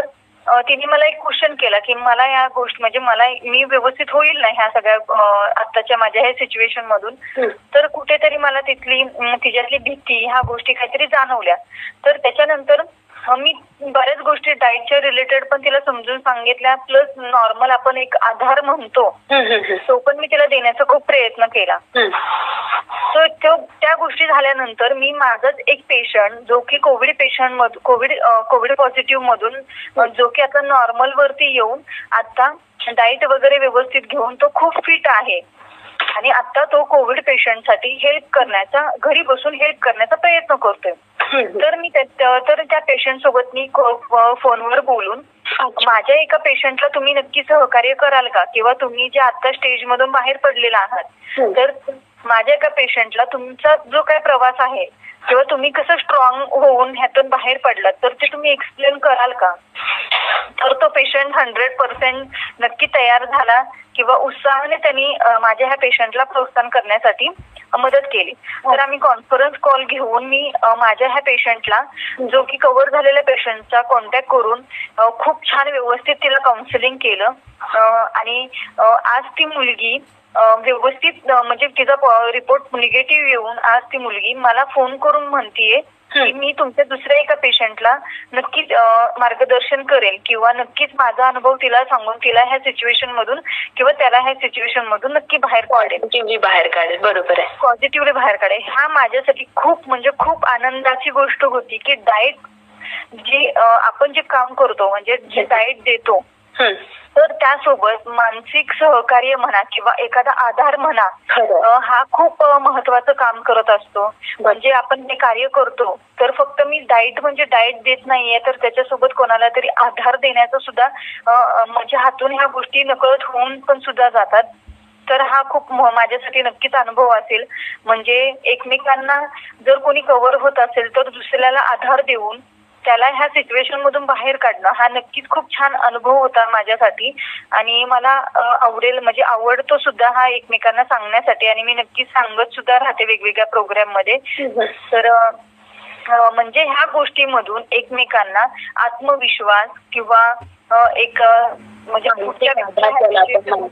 Speaker 1: तिने मला एक क्वेश्चन केला की मला या गोष्टी म्हणजे मला मी व्यवस्थित होईल ना ह्या सगळ्या अ, आत्ताच्या माझ्या ह्या सिच्युएशन मधून. तर कुठेतरी मला तिथली तिच्यातली भीती ह्या गोष्टी काहीतरी जाणवल्या तर त्याच्यानंतर मी बऱ्याच गोष्टी डाएटच्या रिलेटेड पण तिला समजून सांगितल्या. प्लस नॉर्मल आपण एक आधार म्हणतो. तो पण मी तिला देण्याचा खूप प्रयत्न केला. तो त्या गोष्टी झाल्यानंतर मी माझाच एक पेशंट जो की कोविड पेशंट मधून कोविड कोविड पॉझिटिव्ह मधून जो की आता नॉर्मल वरती येऊन आता डाएट वगैरे व्यवस्थित घेऊन तो खूप फिट आहे. आणि आता तो कोविड पेशंटसाठी हेल्प करण्याचा घरी बसून हेल्प करण्याचा प्रयत्न करतोय. तर मी तर त्या पेशंट सोबत मी फोनवर बोलून माझ्या एका पेशंटला तुम्ही नक्की सहकार्य कराल का किंवा तुम्ही जे आता स्टेज मधून बाहेर पडलेला आहात. तर माझ्या एका पेशंटला तुमचा जो काय प्रवास आहे किंवा तुम्ही कसं स्ट्रॉंग होऊन ह्यातून बाहेर पडलात तर ते तुम्ही एक्सप्लेन कराल का तर तो पेशंट हंड्रेड पर्सेंट नक्की तयार झाला किंवा उत्साहाने त्यांनी माझ्या ह्या पेशंटला प्रोत्साहन करण्यासाठी मदत केली. तर आम्ही कॉन्फरन्स कॉल घेऊन मी माझ्या ह्या पेशंटला जो की कव्हर झालेल्या पेशंटचा कॉन्टॅक्ट करून खूप छान व्यवस्थित तिला काउन्सिलिंग केलं. आणि आज ती मुलगी व्यवस्थित म्हणजे तिचा रिपोर्ट निगेटिव्ह येऊन आज ती मुलगी मला फोन करून म्हणतीये की मी तुमच्या दुसऱ्या एका पेशंटला नक्कीच मार्गदर्शन करेल किंवा नक्कीच माझा अनुभव तिला सांगून तिला ह्या सिच्युएशन मधून किंवा त्याला ह्या सिच्युएशन मधून नक्की बाहेर काढेल.
Speaker 3: बाहेर काढेल बरोबर आहे.
Speaker 1: पॉझिटिव्हली बाहेर काढेल. हा माझ्यासाठी खूप म्हणजे खूप आनंदाची गोष्ट होती की डाएट जी आपण जे काम करतो म्हणजे जे डाएट देतो. तर त्यासोबत मानसिक सहकार्य म्हणा किंवा एखादा आधार म्हणा हा खूप महत्वाचं काम करत असतो. म्हणजे आपण हे कार्य करतो तर फक्त मी डाएट म्हणजे डाएट देत नाहीये तर त्याच्यासोबत कोणाला तरी आधार देण्याचं सुद्धा म्हणजे हातून ह्या गोष्टी नकळत होऊन पण सुद्धा जातात. तर हा खूप माझ्यासाठी नक्कीच अनुभव असेल. म्हणजे एकमेकांना जर कोणी कव्हर होत असेल तर दुसऱ्याला आधार देऊन त्याला ह्या सिच्युएशन मधून बाहेर काढणं हा नक्कीच खूप छान अनुभव होता माझ्यासाठी. आणि मला आवडेल म्हणजे आवडतो सुद्धा हा एकमेकांना सांगण्यासाठी. आणि मी नक्कीच सांगत सुद्धा राहते वेगवेगळ्या प्रोग्राममध्ये. तर म्हणजे ह्या गोष्टीमधून एकमेकांना आत्मविश्वास किंवा एक म्हणजे.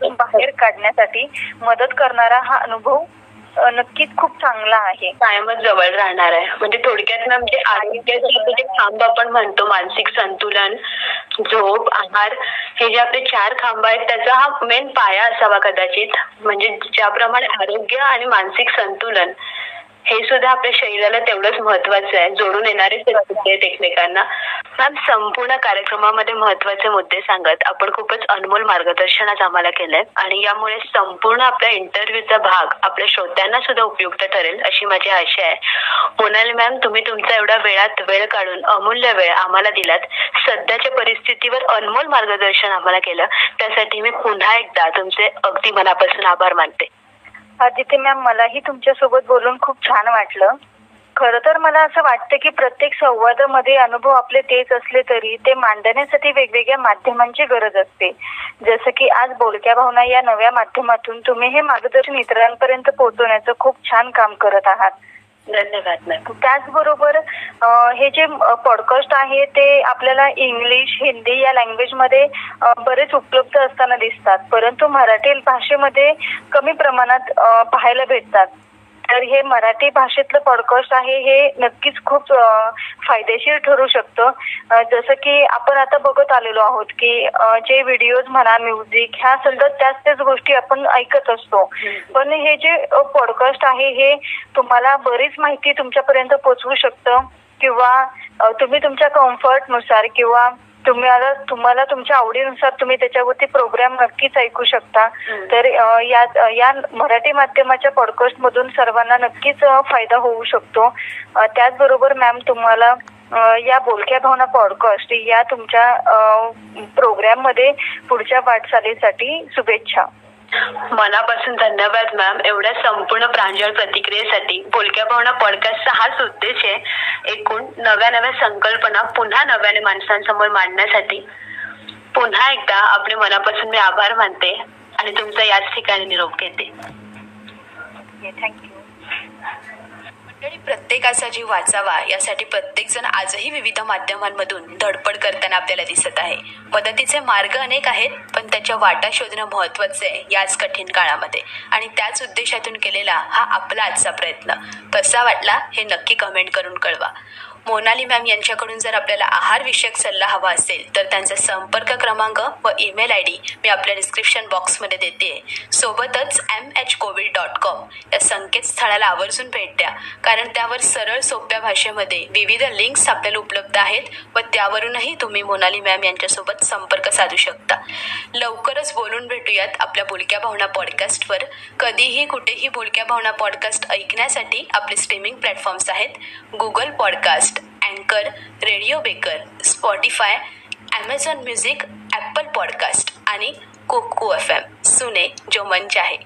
Speaker 1: बाहेर काढण्यासाठी मदत करणारा हा अनुभव नक्कीच खूप चांगला आहे.
Speaker 3: कायमच जवळ राहणार आहे. म्हणजे थोडक्यात ना म्हणजे आरोग्याची जे म्हणजे खांब आपण म्हणतो मानसिक संतुलन झोप आहार हे जे आपले चार खांब आहेत त्याचा हा मेन पाया असावा कदाचित. म्हणजे ज्याप्रमाणे आरोग्य आणि मानसिक संतुलन. हे सुद्धा आपल्या शरीराला तेवढंच महत्वाचं आहे. जोडून येणारे आहेत एकमेकांना. मॅम संपूर्ण कार्यक्रमामध्ये महत्त्वाचे मुद्दे सांगत आपण खूपच अनमोल मार्गदर्शन आज आम्हाला केलंय आणि यामुळे संपूर्ण आपल्या इंटरव्ह्यूचा भाग आपल्या श्रोत्यांना सुद्धा उपयुक्त ठरेल अशी माझी आशा आहे. मोनाली मॅम तुम्ही तुमचा एवढा वेळात वेळ काढून अमूल्य वेळ आम्हाला दिलात. सध्याच्या परिस्थितीवर अनमोल मार्गदर्शन आम्हाला केलं. त्यासाठी मी पुन्हा एकदा तुमचे अगदी मनापासून आभार मानते.
Speaker 1: आदित्य मॅम मलाही तुमच्यासोबत बोलून खूप छान वाटलं. खर तर मला असं वाटतं की प्रत्येक संवादामध्ये अनुभव आपले तेच असले तरी ते मांडण्यासाठी वेगवेगळ्या माध्यमांची गरज असते. जसं की आज बोलक्या भावना या नव्या माध्यमातून तुम्ही हे मार्गदर्शन इतरांपर्यंत पोहोचवण्याचं खूप छान काम करत आहात.
Speaker 3: धन्यवाद मॅम
Speaker 1: त्याचबरोबर हे जे पॉडकास्ट आहे ते आपल्याला इंग्लिश हिंदी या लँग्वेजमध्ये बरेच उपलब्ध असताना दिसतात. परंतु मराठी भाषेमध्ये कमी प्रमाणात पाहायला भेटतात. तर हे मराठी भाषेतलं पॉडकास्ट आहे हे नक्कीच खूप फायदेशीर ठरू शकतं. जसं की आपण आता बघत आलेलो आहोत की जे व्हिडिओज म्हणा म्युझिक ह्या सतत त्याच त्याच गोष्टी आपण ऐकत असतो. पण हे जे पॉडकास्ट आहे हे तुम्हाला बरीच माहिती तुमच्यापर्यंत पोहोचवू शकतं. किंवा तुम्ही तुमच्या कम्फर्टनुसार किंवा तुम्हाला तुम्हाला तुमच्या आवडीनुसार तुम्ही त्याच्यावरती प्रोग्राम नक्कीच ऐकू शकता. तर या या मराठी माध्यमाच्या पॉडकास्ट मधून सर्वांना नक्कीच फायदा होऊ शकतो. त्याचबरोबर मॅम तुम्हाला या बोलक्या भावना पॉडकास्ट या तुमच्या प्रोग्राममध्ये पुढच्या वाटचालीसाठी शुभेच्छा.
Speaker 3: मनापासून धन्यवाद मॅम एवढ्या संपूर्ण प्रांजळ प्रतिक्रियेसाठी बोलक्या भावना पॉडकास्टचा हाच उद्देश आहे एकूण नव्या नव्या संकल्पना पुन्हा नव्याने माणसांसमोर मांडण्यासाठी. पुन्हा एकदा आपले मनापासून मी आभार मानते आणि तुमचा याच ठिकाणी निरोप घेते.
Speaker 1: थँक्यू
Speaker 3: मंडळी
Speaker 2: प्रत्येकाचा जीव वाचावा यासाठी प्रत्येक जण आजही विविध माध्यमांमधून धडपड करताना आपल्याला दिसत आहे. मदतीचे मार्ग अनेक आहेत पण त्याच्या वाटा शोधणं महत्वाचं आहे याच कठीण काळामध्ये. आणि त्याच उद्देशातून केलेला हा आपला आजचा प्रयत्न. कसा वाटला हे नक्की कमेंट करून कळवा. मोनाली मॅम यांच्याकडून जर आपल्याला आहार विषयक सल्ला हवा असेल तर त्यांचा संपर्क क्रमांक व ईमेल आय डी मी आपल्या डिस्क्रिप्शन बॉक्समध्ये देते. सोबतच M H covid dot com या संकेतस्थळाला आवर्जून भेट द्या. कारण त्यावर सरळ सोप्या भाषेमध्ये विविध लिंक्स आपल्याला उपलब्ध आहेत व त्यावरूनही तुम्ही मोनाली मॅम यांच्यासोबत संपर्क साधू शकता. लवकरच बोलून भेटूयात आपल्या बोलक्या भावना पॉडकास्टवर कधीही कुठेही बोलक्या भावना पॉडकास्ट ऐकण्यासाठी आपले स्ट्रीमिंग प्लॅटफॉर्म्स आहेत. गुगल पॉडकास्ट अँकर radio Breaker Spotify Amazon music Apple podcast आणि कोको एफ एम. सुने जो मंच आहे.